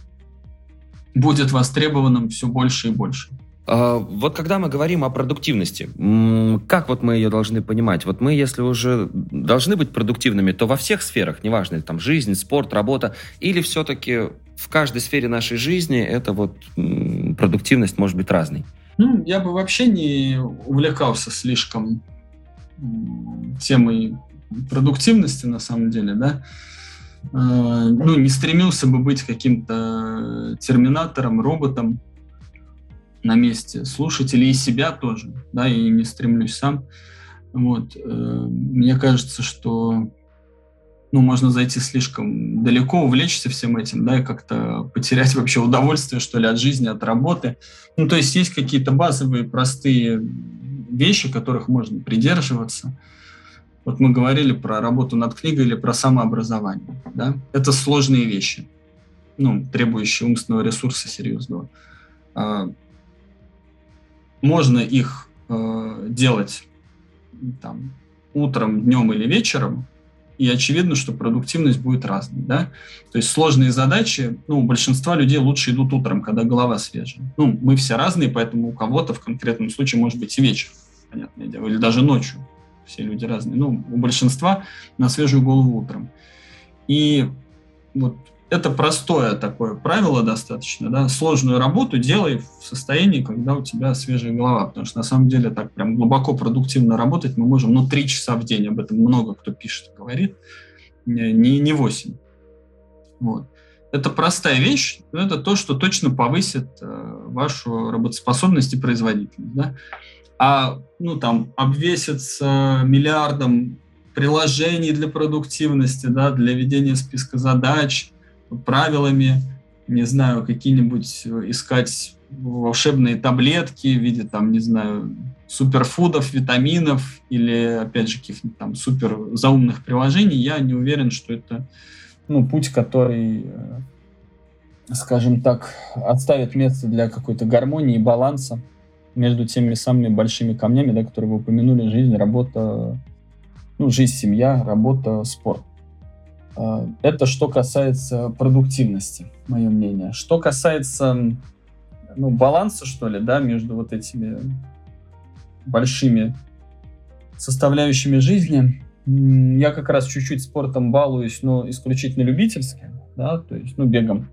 будет востребованным все больше и больше. А, вот когда мы говорим о продуктивности, как вот мы ее должны понимать? Вот мы, если уже должны быть продуктивными, то во всех сферах, неважно, там жизнь, спорт, работа, или все-таки в каждой сфере нашей жизни эта вот продуктивность может быть разной? Ну, я бы вообще не увлекался слишком темой продуктивности, на самом деле, да, э, ну, не стремился бы быть каким-то терминатором, роботом на месте слушателей и себя тоже, да, и не стремлюсь сам. Вот. Э, мне кажется, что ну, можно зайти слишком далеко, увлечься всем этим, да, и как-то потерять вообще удовольствие, что ли, от жизни, от работы. Ну, то есть есть какие-то базовые, простые вещи, которых можно придерживаться. Вот мы говорили про работу над книгой или про самообразование, да. Это сложные вещи, ну, требующие умственного ресурса серьезного. Можно их э, делать там, утром, днем или вечером, и очевидно, что продуктивность будет разной. Да? То есть сложные задачи, ну, у большинства людей лучше идут утром, когда голова свежая. Ну, мы все разные, поэтому у кого-то в конкретном случае может быть и вечер, понятное дело, или даже ночью. Все люди разные. Ну, у большинства на свежую голову утром. И вот это простое такое правило достаточно, да, сложную работу делай в состоянии, когда у тебя свежая голова, потому что на самом деле так прям глубоко продуктивно работать мы можем, ну, три часа в день, об этом много кто пишет, говорит, не, не 8. Вот. Это простая вещь, но это то, что точно повысит э, вашу работоспособность и производительность, да. А, ну, там, обвеситься миллиардом приложений для продуктивности, да, для ведения списка задач – правилами, не знаю, какие-нибудь э, искать волшебные таблетки в виде, там, не знаю, суперфудов, витаминов или, опять же, каких-нибудь там супер заумных приложений, я не уверен, что это ну, путь, который, э, скажем так, отставит место для какой-то гармонии и баланса между теми самыми большими камнями, да, которые вы упомянули, жизнь, работа, ну, жизнь, семья, работа, спорт. А, это что касается продуктивности, мое мнение. Что касается ну, баланса, что ли, да, между вот этими большими составляющими жизни, я как раз чуть-чуть спортом балуюсь, но исключительно любительски, да, то есть, ну, бегом.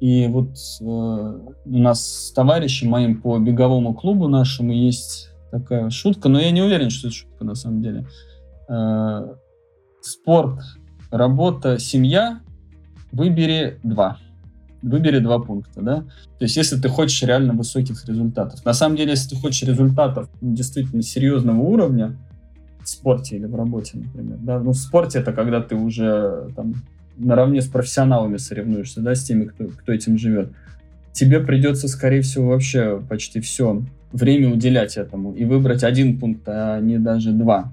И вот э, у нас с товарищем моим по беговому клубу нашему есть такая шутка, но я не уверен, что это шутка на самом деле. Э, спорт работа, семья, выбери два. Выбери два пункта, да? То есть, если ты хочешь реально высоких результатов. На самом деле, если ты хочешь результатов действительно серьезного уровня, в спорте или в работе, например, да, ну, в спорте это когда ты уже там наравне с профессионалами соревнуешься, да, с теми, кто, кто этим живет, тебе придется, скорее всего, вообще почти все время уделять этому и выбрать один пункт, а не даже два.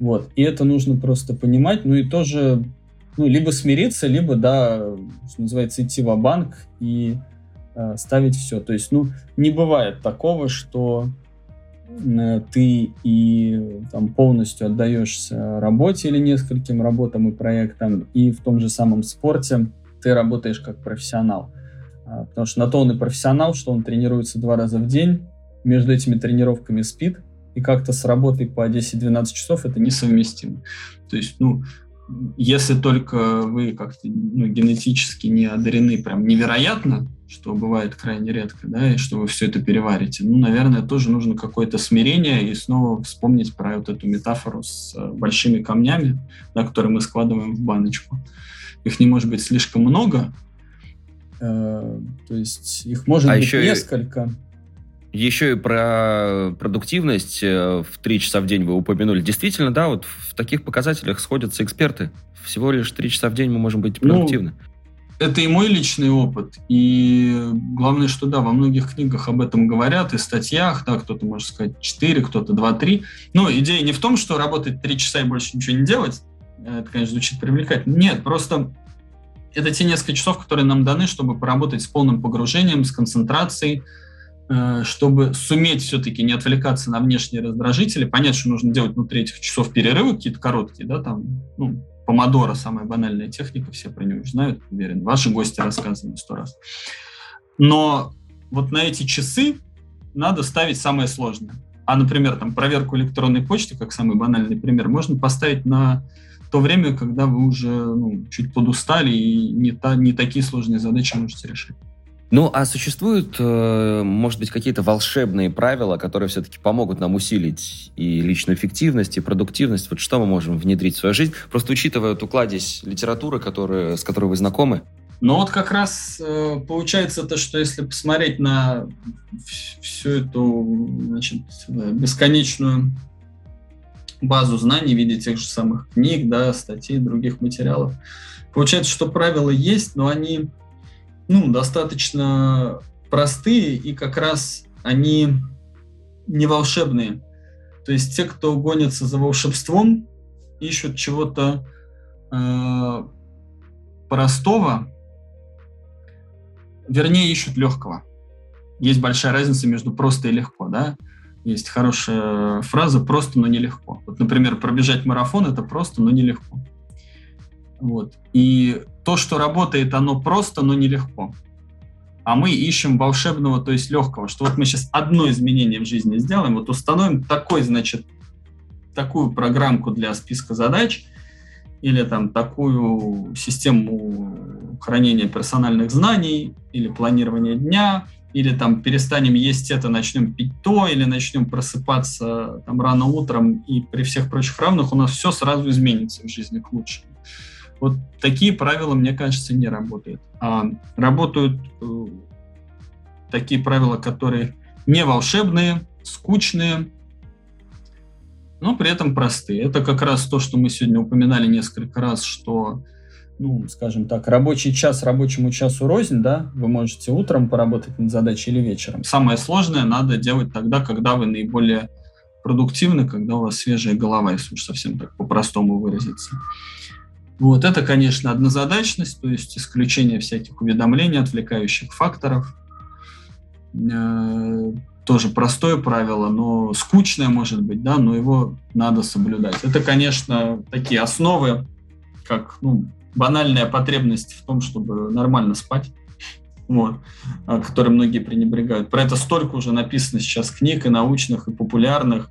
Вот. И это нужно просто понимать, ну и тоже, ну, либо смириться, либо, да, что называется, идти в банк и э, ставить все. То есть, ну, не бывает такого, что э, ты и там полностью отдаешься работе или нескольким работам и проектам, и в том же самом спорте ты работаешь как профессионал. А, потому что на то он и профессионал, что он тренируется два раза в день, между этими тренировками спит, и как-то с работой по 10-12 часов это несовместимо. То есть, ну, если только вы как-то ну, генетически не одарены прям невероятно, что бывает крайне редко, да, и что вы все это переварите, ну, наверное, тоже нужно какое-то смирение и снова вспомнить про вот эту метафору с э, большими камнями, да, которые мы складываем в баночку. Их не может быть слишком много, э, то есть их может а быть несколько. И еще и про продуктивность э, в три часа в день вы упомянули. Действительно, да, вот в таких показателях сходятся эксперты. Всего лишь три часа в день мы можем быть ну, продуктивны. Ну, это и мой личный опыт. И главное, что да, во многих книгах об этом говорят, и статьях, да, кто-то может сказать 4, кто-то 2-3. Но идея не в том, что работать три часа и больше ничего не делать. Это, конечно, звучит привлекательно. Нет, просто это те несколько часов, которые нам даны, чтобы поработать с полным погружением, с концентрацией, Э, чтобы суметь все-таки не отвлекаться на внешние раздражители, понять, что нужно делать внутри этих часов перерывы какие-то короткие, да, там, ну, помодоро, самая банальная техника, все про нее знают, уверен, ваши гости рассказывали сто раз. Но вот на эти часы надо ставить самое сложное. А, например, там проверку электронной почты, как самый банальный пример, можно поставить на то время, когда вы уже ну, чуть подустали и не, та, не такие сложные задачи можете решить. Ну, а существуют, э, может быть, какие-то волшебные правила, которые все-таки помогут нам усилить и личную эффективность, и продуктивность? Вот что мы можем внедрить в свою жизнь? Просто учитывая эту кладезь литературы, которая, с которой вы знакомы. Ну вот как раз э, получается то, что если посмотреть на всю эту значит, бесконечную базу знаний в виде тех же самых книг, да, статей, других материалов, получается, что правила есть, но они ну, достаточно простые, и как раз они не волшебные. То есть те, кто гонится за волшебством, ищут чего-то э, простого, вернее, ищут легкого. Есть большая разница между просто и легко, да? Есть хорошая фраза «просто, но нелегко». Вот, например, пробежать марафон – это просто, но нелегко. Вот. И то, что работает, оно просто, но нелегко. А мы ищем волшебного, то есть легкого, что вот мы сейчас одно изменение в жизни сделаем, вот установим такой, значит, такую программку для списка задач или там такую систему хранения персональных знаний или планирования дня, или там перестанем есть это, начнем пить то, или начнем просыпаться там рано утром, и при всех прочих равных у нас все сразу изменится в жизни к лучшему. Вот такие правила, мне кажется, не работают. А работают э, такие правила, которые не волшебные, скучные, но при этом простые. Это как раз то, что мы сегодня упоминали несколько раз, что, ну, скажем так, рабочий час рабочему часу рознь, да, вы можете утром поработать над задачей или вечером. Самое сложное надо делать тогда, когда вы наиболее продуктивны, когда у вас свежая голова, если уж совсем так по-простому выразиться. Вот это, конечно, однозадачность, то есть исключение всяких уведомлений, отвлекающих факторов. Э, тоже простое правило, но скучное может быть, да, но его надо соблюдать. Это, конечно, такие основы, как ну, банальная потребность в том, чтобы нормально спать, вот, которые многие пренебрегают. Про это столько уже написано сейчас книг и научных, и популярных,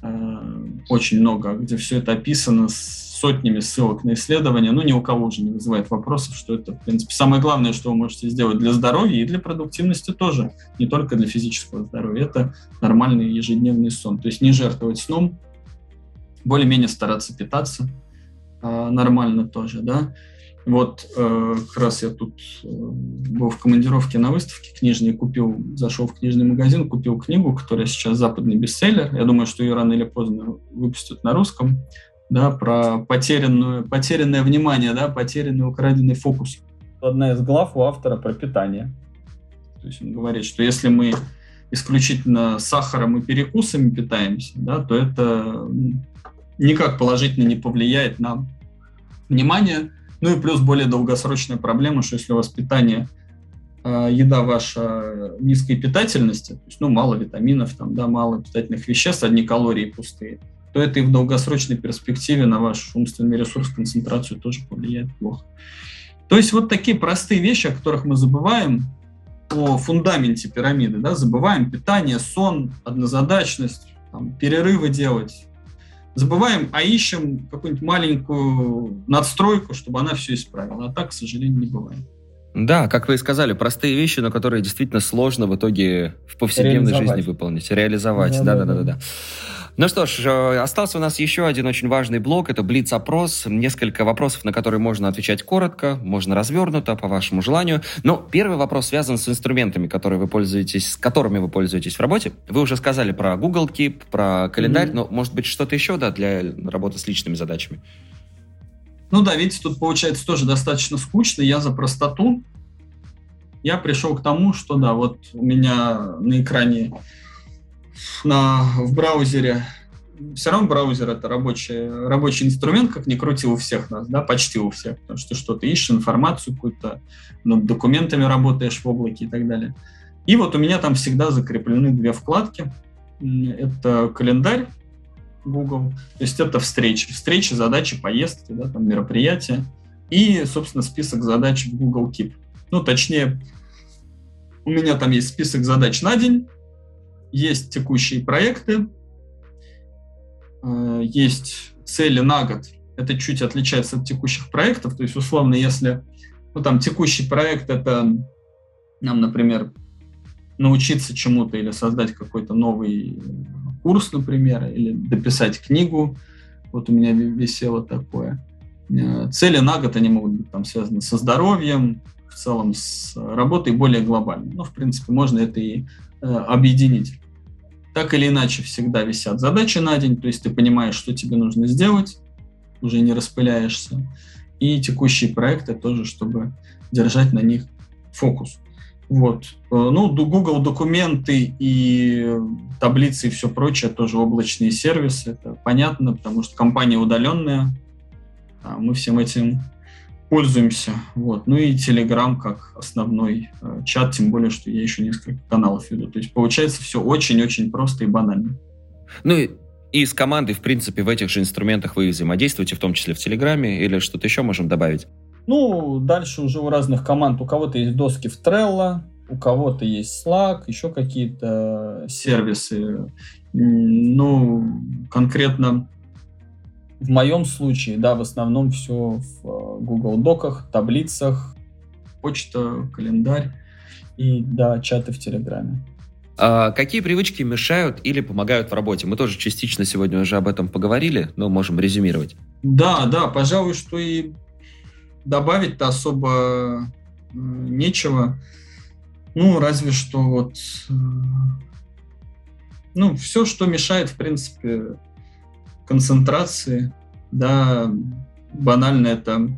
э, очень много, где все это описано с сотнями ссылок на исследования, ну, ни у кого уже не вызывает вопросов, что это, в принципе, самое главное, что вы можете сделать для здоровья и для продуктивности тоже, не только для физического здоровья. Это нормальный ежедневный сон. То есть не жертвовать сном, более-менее стараться питаться э, нормально тоже, да. Вот э, как раз я тут э, был в командировке на выставке книжной, купил, зашел в книжный магазин, купил книгу, которая сейчас западный бестселлер. Я думаю, что ее рано или поздно выпустят на русском да, про потерянную, потерянное внимание, да, потерянный украденный фокус. Одна из глав у автора про питание. То есть он говорит, что если мы исключительно сахаром и перекусами питаемся, да, то это никак положительно не повлияет на внимание. Ну и плюс более долгосрочная проблема, что если у вас питание, э, еда ваша низкой питательности, то есть ну, мало витаминов, там, да, мало питательных веществ, одни калории пустые, то это и в долгосрочной перспективе на ваш умственный ресурс, концентрацию тоже повлияет плохо. То есть вот такие простые вещи, о которых мы забываем, о фундаменте пирамиды, да, забываем питание, сон, однозадачность, там, перерывы делать, забываем, а ищем какую-нибудь маленькую надстройку, чтобы она все исправила. А так, к сожалению, не бывает. Да, как вы и сказали, простые вещи, но которые действительно сложно в итоге в повседневной жизни выполнить, реализовать. Да-да-да. Ну что ж, э, остался у нас еще один очень важный блок, это Блиц-опрос. Несколько вопросов, на которые можно отвечать коротко, можно развернуто, по вашему желанию. Но первый вопрос связан с инструментами, которые вы пользуетесь, с которыми вы пользуетесь в работе. Вы уже сказали про Google Keep, про календарь, mm-hmm. но может быть что-то еще, да, для работы с личными задачами? Ну да, видите, тут получается тоже достаточно скучно. Я за простоту. Я пришел к тому, что да, вот у меня на экране на, в браузере все равно браузер это рабочий, рабочий инструмент, как ни крути у всех нас, да, почти у всех, потому что что-то ищешь, информацию какую-то, над документами работаешь в облаке и так далее. И вот у меня там всегда закреплены две вкладки. Это календарь Google, то есть это встречи, встречи, задачи, поездки, да, там мероприятия и, собственно, список задач в Google Keep. Ну, точнее, у меня там есть список задач на день, есть текущие проекты, э, есть цели на год. Это чуть отличается от текущих проектов. То есть, условно, если ну, там текущий проект это нам, например, научиться чему-то или создать какой-то новый курс, например, или дописать книгу. Вот у меня висело такое. Э, цели на год, они могут быть там связаны со здоровьем, в целом с работой более глобально. Ну, в принципе, можно это и объединить. Так или иначе, всегда висят задачи на день, то есть ты понимаешь, что тебе нужно сделать, уже не распыляешься. И текущие проекты тоже, чтобы держать на них фокус. Вот. Э, ну, Google документы и таблицы и все прочее, тоже облачные сервисы. Это понятно, потому что компания удаленная, а мы всем этим пользуемся. Вот. Ну и Telegram как основной э, чат, тем более, что я еще несколько каналов веду. То есть получается все очень-очень просто и банально. Ну и и с командой, в принципе, в этих же инструментах вы взаимодействуете, в том числе в Телеграме, или что-то еще можем добавить? Ну, дальше уже у разных команд. У кого-то есть доски в Trello, у кого-то есть Slack, еще какие-то сервисы. Ну, конкретно в моем случае, да, в основном все в э, Google Доках, таблицах, почта, календарь и, да, чаты в Телеграме. А какие привычки мешают или помогают в работе? Мы тоже частично сегодня уже об этом поговорили, но можем резюмировать. Да, да, пожалуй, что и добавить-то особо э, нечего. Ну, разве что вот... Э, ну, все, что мешает, в принципе, концентрации, да, банально это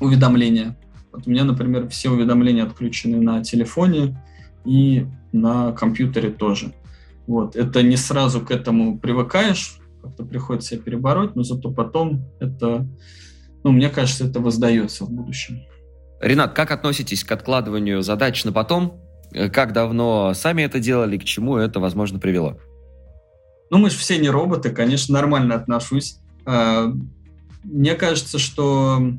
уведомления. Вот у меня, например, все уведомления отключены на телефоне и на компьютере тоже. Вот. Это не сразу к этому привыкаешь, как-то приходится себя перебороть, но зато потом это ну, мне кажется, это воздается в будущем. Ренат, как относитесь к откладыванию задач на потом? Как давно сами это делали, к чему это, возможно, привело? Ну, мы же все не роботы, конечно, нормально отношусь. А, мне кажется, что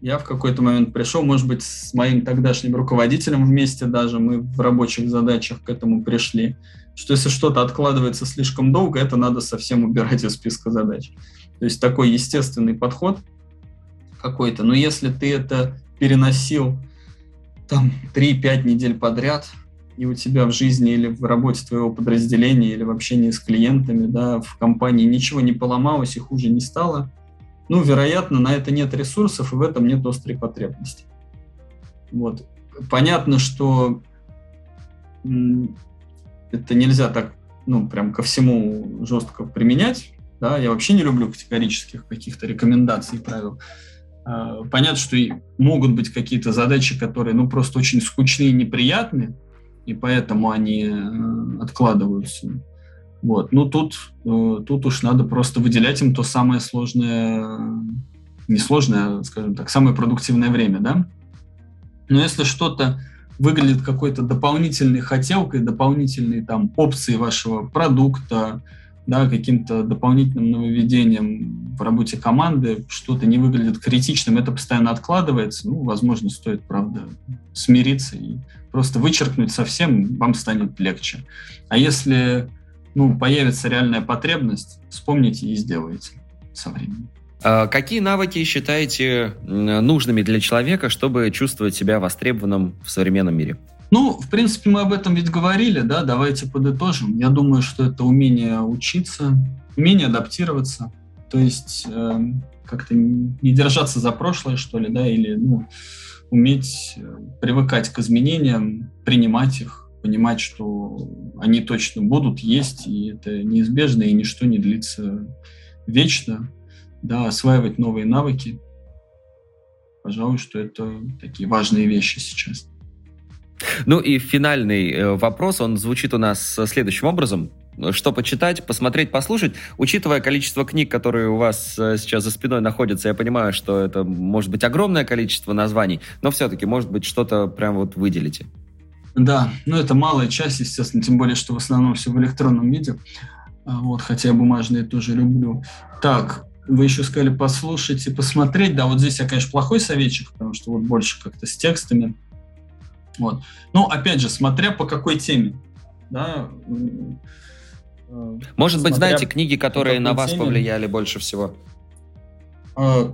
я в какой-то момент пришел, может быть, с моим тогдашним руководителем вместе даже, мы в рабочих задачах к этому пришли, что если что-то откладывается слишком долго, это надо совсем убирать из списка задач. То есть такой естественный подход – какой-то. Но если ты это переносил там 3-5 недель подряд, и у тебя в жизни или в работе твоего подразделения, или в общении с клиентами, да, в компании ничего не поломалось и хуже не стало, ну, вероятно, на это нет ресурсов, и в этом нет острой потребности. Вот. Понятно, что это нельзя так, ну, прям ко всему жестко применять, да, я вообще не люблю категорических каких-то рекомендаций и правил. А, понятно, что могут быть какие-то задачи, которые ну, просто очень скучные и неприятные, и поэтому они э, откладываются. Вот. Ну, тут, э, тут уж надо просто выделять им то самое сложное, не сложное, а, скажем так, самое продуктивное время, да? Но если что-то выглядит какой-то дополнительной хотелкой, дополнительной там опцией вашего продукта, да, каким-то дополнительным нововведением в работе команды, что-то не выглядит критичным, это постоянно откладывается, ну, возможно, стоит, правда, смириться и просто вычеркнуть совсем, вам станет легче. А если ну, появится реальная потребность, вспомните и сделайте со временем. А какие навыки считаете нужными для человека, чтобы чувствовать себя востребованным в современном мире? Ну, в принципе, мы об этом ведь говорили, да, давайте подытожим. Я думаю, что это умение учиться, умение адаптироваться, то есть э, как-то не держаться за прошлое, что ли, да, или ну, уметь э, привыкать к изменениям, принимать их, понимать, что они точно будут, есть, и это неизбежно, и ничто не длится вечно, да, осваивать новые навыки. Пожалуй, что это такие важные вещи сейчас. Ну и финальный э, вопрос, он звучит у нас следующим образом. Что почитать, посмотреть, послушать. Учитывая количество книг, которые у вас э, сейчас за спиной находятся, я понимаю, что это может быть огромное количество названий, но все-таки, может быть, что-то прям вот выделите. Да, ну это малая часть, естественно, тем более, что в основном все в электронном виде. А вот, хотя я бумажные тоже люблю. Так, вы еще сказали послушать и посмотреть. Да, вот здесь я, конечно, плохой советчик, потому что вот больше как-то с текстами. Вот. Но, опять же, смотря по какой теме. Да, Может быть, знаете, книги, которые на вас теме. повлияли больше всего? А,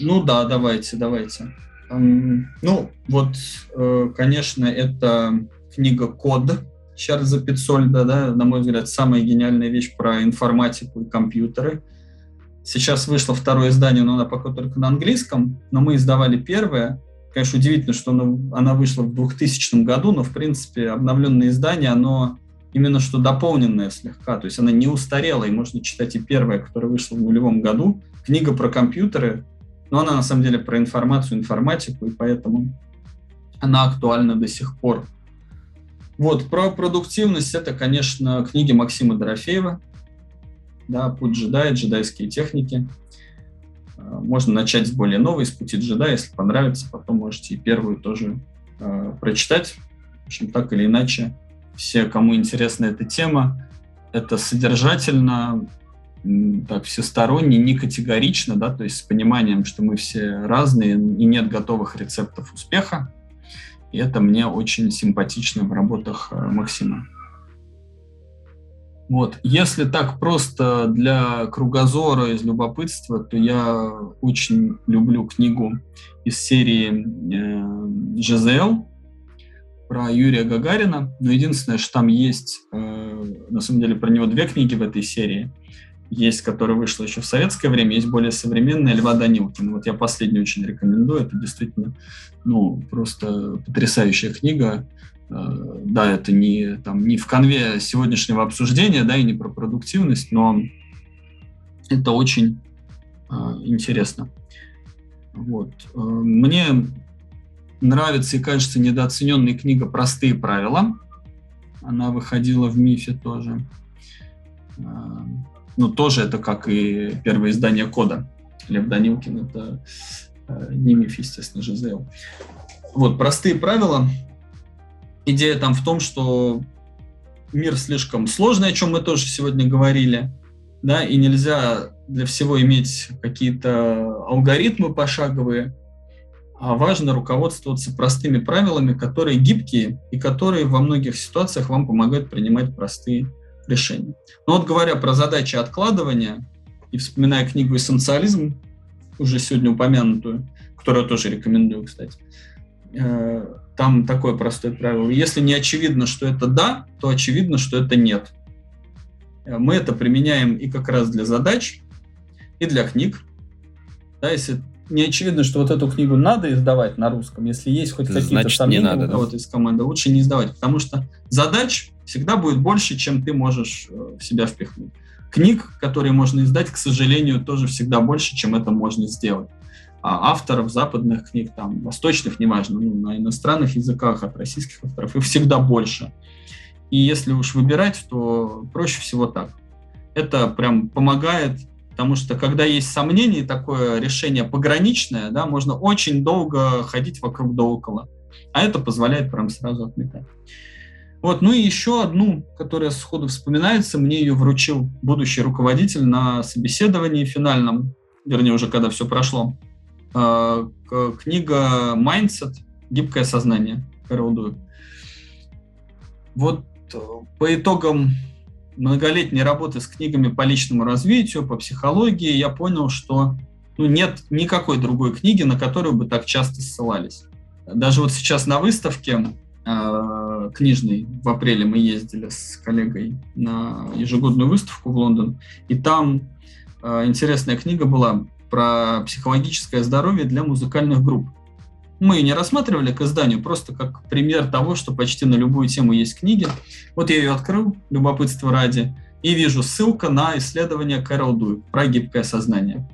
ну да, давайте, давайте. Ну, вот, э, конечно, это книга «Код» Чарльза Пиццольда, да, на мой взгляд, самая гениальная вещь про информатику и компьютеры. Сейчас вышло второе издание, но она пока только на английском, но мы издавали первое. Конечно, удивительно, что она вышла в 2000 году, но, в принципе, обновленное издание, оно именно что дополненное слегка, то есть она не устарела, и можно читать и первое, которое вышло в нулевом году. Книга про компьютеры, но она на самом деле про информацию, информатику, и поэтому она актуальна до сих пор. Вот, про продуктивность это, конечно, книги Максима Дорофеева, да, «Путь джедая», «Джедайские техники». А, можно начать с более новой, с «Пути джедая», если понравится, потом можете и первую тоже э, прочитать. В общем, так или иначе, все, кому интересна эта тема, это содержательно, так всесторонне, не категорично, да, то есть с пониманием, что мы все разные и нет готовых рецептов успеха. И это мне очень симпатично в работах э, Максима. Вот. Если так просто для кругозора, из любопытства, то я очень люблю книгу из серии э, «Жизел», про Юрия Гагарина, но единственное, что там есть, э, на самом деле, про него две книги в этой серии. Есть, которая вышла еще в советское время, есть более современная Льва Данилкина. Вот я последнюю очень рекомендую. Это действительно, ну, просто потрясающая книга. Э, да, это не, там, не в конве сегодняшнего обсуждения, да, и не про продуктивность, но это очень э, интересно. Вот. Э, мне нравится и кажется недооцененная книга «Простые правила». Она выходила в МИФе тоже. А, ну, тоже это как и первое издание кода. Лев Данилкин — это а, не МИФ, естественно, ЖЗЛ. Вот, «Простые правила». Идея там в том, что мир слишком сложный, о чем мы тоже сегодня говорили, да, и нельзя для всего иметь какие-то алгоритмы пошаговые, а важно руководствоваться простыми правилами, которые гибкие и которые во многих ситуациях вам помогают принимать простые решения. Но вот говоря про задачи откладывания и вспоминая книгу «Эссенциализм», уже сегодня упомянутую, которую тоже рекомендую, кстати, э, там такое простое правило. Если не очевидно, что это да, то очевидно, что это нет. Э, мы это применяем и как раз для задач, и для книг. Да, если не очевидно, что вот эту книгу надо издавать на русском, если есть хоть какие-то сомнения не надо, у кого-то да? из команды, лучше не издавать, потому что задач всегда будет больше, чем ты можешь э, в себя впихнуть. Книг, которые можно издать, к сожалению, тоже всегда больше, чем это можно сделать. А авторов западных книг, там, восточных, неважно, ну, на иностранных языках от российских авторов, их всегда больше. И если уж выбирать, то проще всего так. Это прям помогает Потому что когда есть сомнения, такое решение пограничное, да, можно очень долго ходить вокруг да около. А это позволяет прям сразу отметать. Вот, ну и еще одну, которая сходу вспоминается, мне ее вручил будущий руководитель на собеседовании финальном, вернее, уже когда все прошло. Э, книга «Mindset. Гибкое сознание» Кэрол. Вот э, по итогам многолетней работы с книгами по личному развитию, по психологии, я понял, что ну, нет никакой другой книги, на которую бы так часто ссылались. Даже вот сейчас на выставке э, книжной в апреле мы ездили с коллегой на ежегодную выставку в Лондон, и там э, интересная книга была про психологическое здоровье для музыкальных групп мы не рассматривали к изданию, просто как пример того, что почти на любую тему есть книги. Вот я ее открыл, любопытство ради, и вижу ссылка на исследование Кэрол Дуй про гибкое сознание.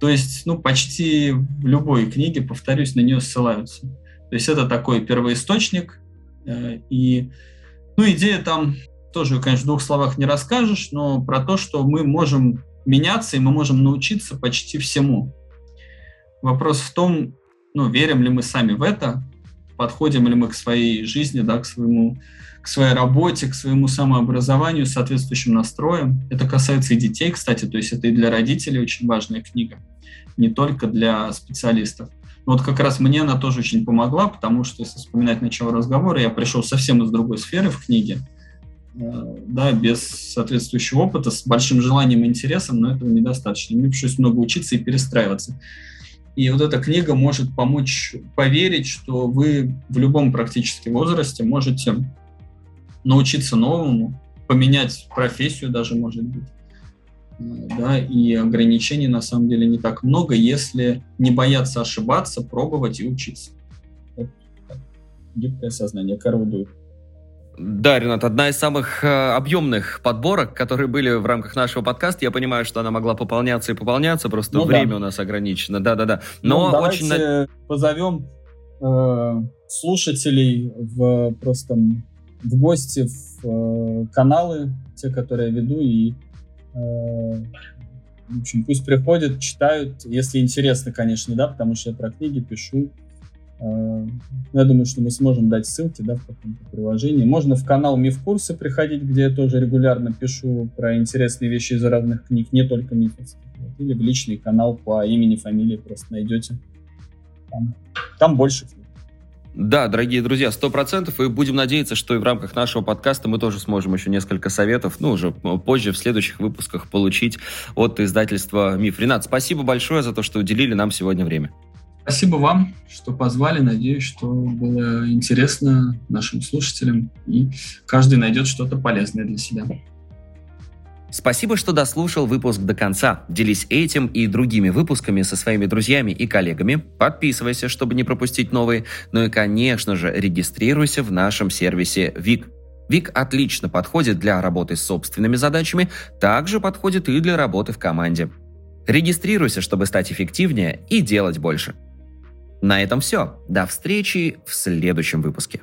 То есть, ну, почти в любой книге, повторюсь, на нее ссылаются. То есть это такой первоисточник. Э, и, ну, идея там тоже, конечно, в двух словах не расскажешь, но про то, что мы можем меняться и мы можем научиться почти всему. Вопрос в том, ну, верим ли мы сами в это, подходим ли мы к своей жизни, да, к своему, к своей работе, к своему самообразованию соответствующим настроем. Это касается и детей, кстати, то есть это и для родителей очень важная книга, не только для специалистов. Вот как раз мне она тоже очень помогла, потому что, если вспоминать начало разговора, я пришел совсем из другой сферы в книге, э, да, без соответствующего опыта, с большим желанием и интересом, но этого недостаточно. Мне пришлось много учиться и перестраиваться. И вот эта книга может помочь поверить, что вы в любом практически возрасте можете научиться новому, поменять профессию даже, может быть. Да, и ограничений на самом деле не так много, если не бояться ошибаться, пробовать и учиться. Гибкое сознание, Карл. Да, Ренат, одна из самых э, объемных подборок, которые были в рамках нашего подкаста. Я понимаю, что она могла пополняться и пополняться, просто ну, время да. у нас ограничено. Да-да-да. Но ну, очень... Давайте позовем э, слушателей в просто в гости в э, каналы, те, которые я веду, и э, в общем, пусть приходят, читают, если интересно, конечно, да, потому что я про книги пишу, я думаю, что мы сможем дать ссылки да, в каком-то приложении. Можно в канал Миф Курсы приходить, где я тоже регулярно пишу про интересные вещи из разных книг, не только мифовских. Или в личный канал по имени, фамилии просто найдете. Там, там больше книг. Да, дорогие друзья, сто процентов, и будем надеяться, что и в рамках нашего подкаста мы тоже сможем еще несколько советов, ну, уже позже, в следующих выпусках получить от издательства «Миф». Ренат, спасибо большое за то, что уделили нам сегодня время. Спасибо вам, что позвали. Надеюсь, что было интересно нашим слушателям, и каждый найдет что-то полезное для себя. Спасибо, что дослушал выпуск до конца. Делись этим и другими выпусками со своими друзьями и коллегами. Подписывайся, чтобы не пропустить новые. Ну и, конечно же, регистрируйся в нашем сервисе ВИК. ВИК отлично подходит для работы с собственными задачами, также подходит и для работы в команде. Регистрируйся, чтобы стать эффективнее и делать больше. На этом все. До встречи в следующем выпуске.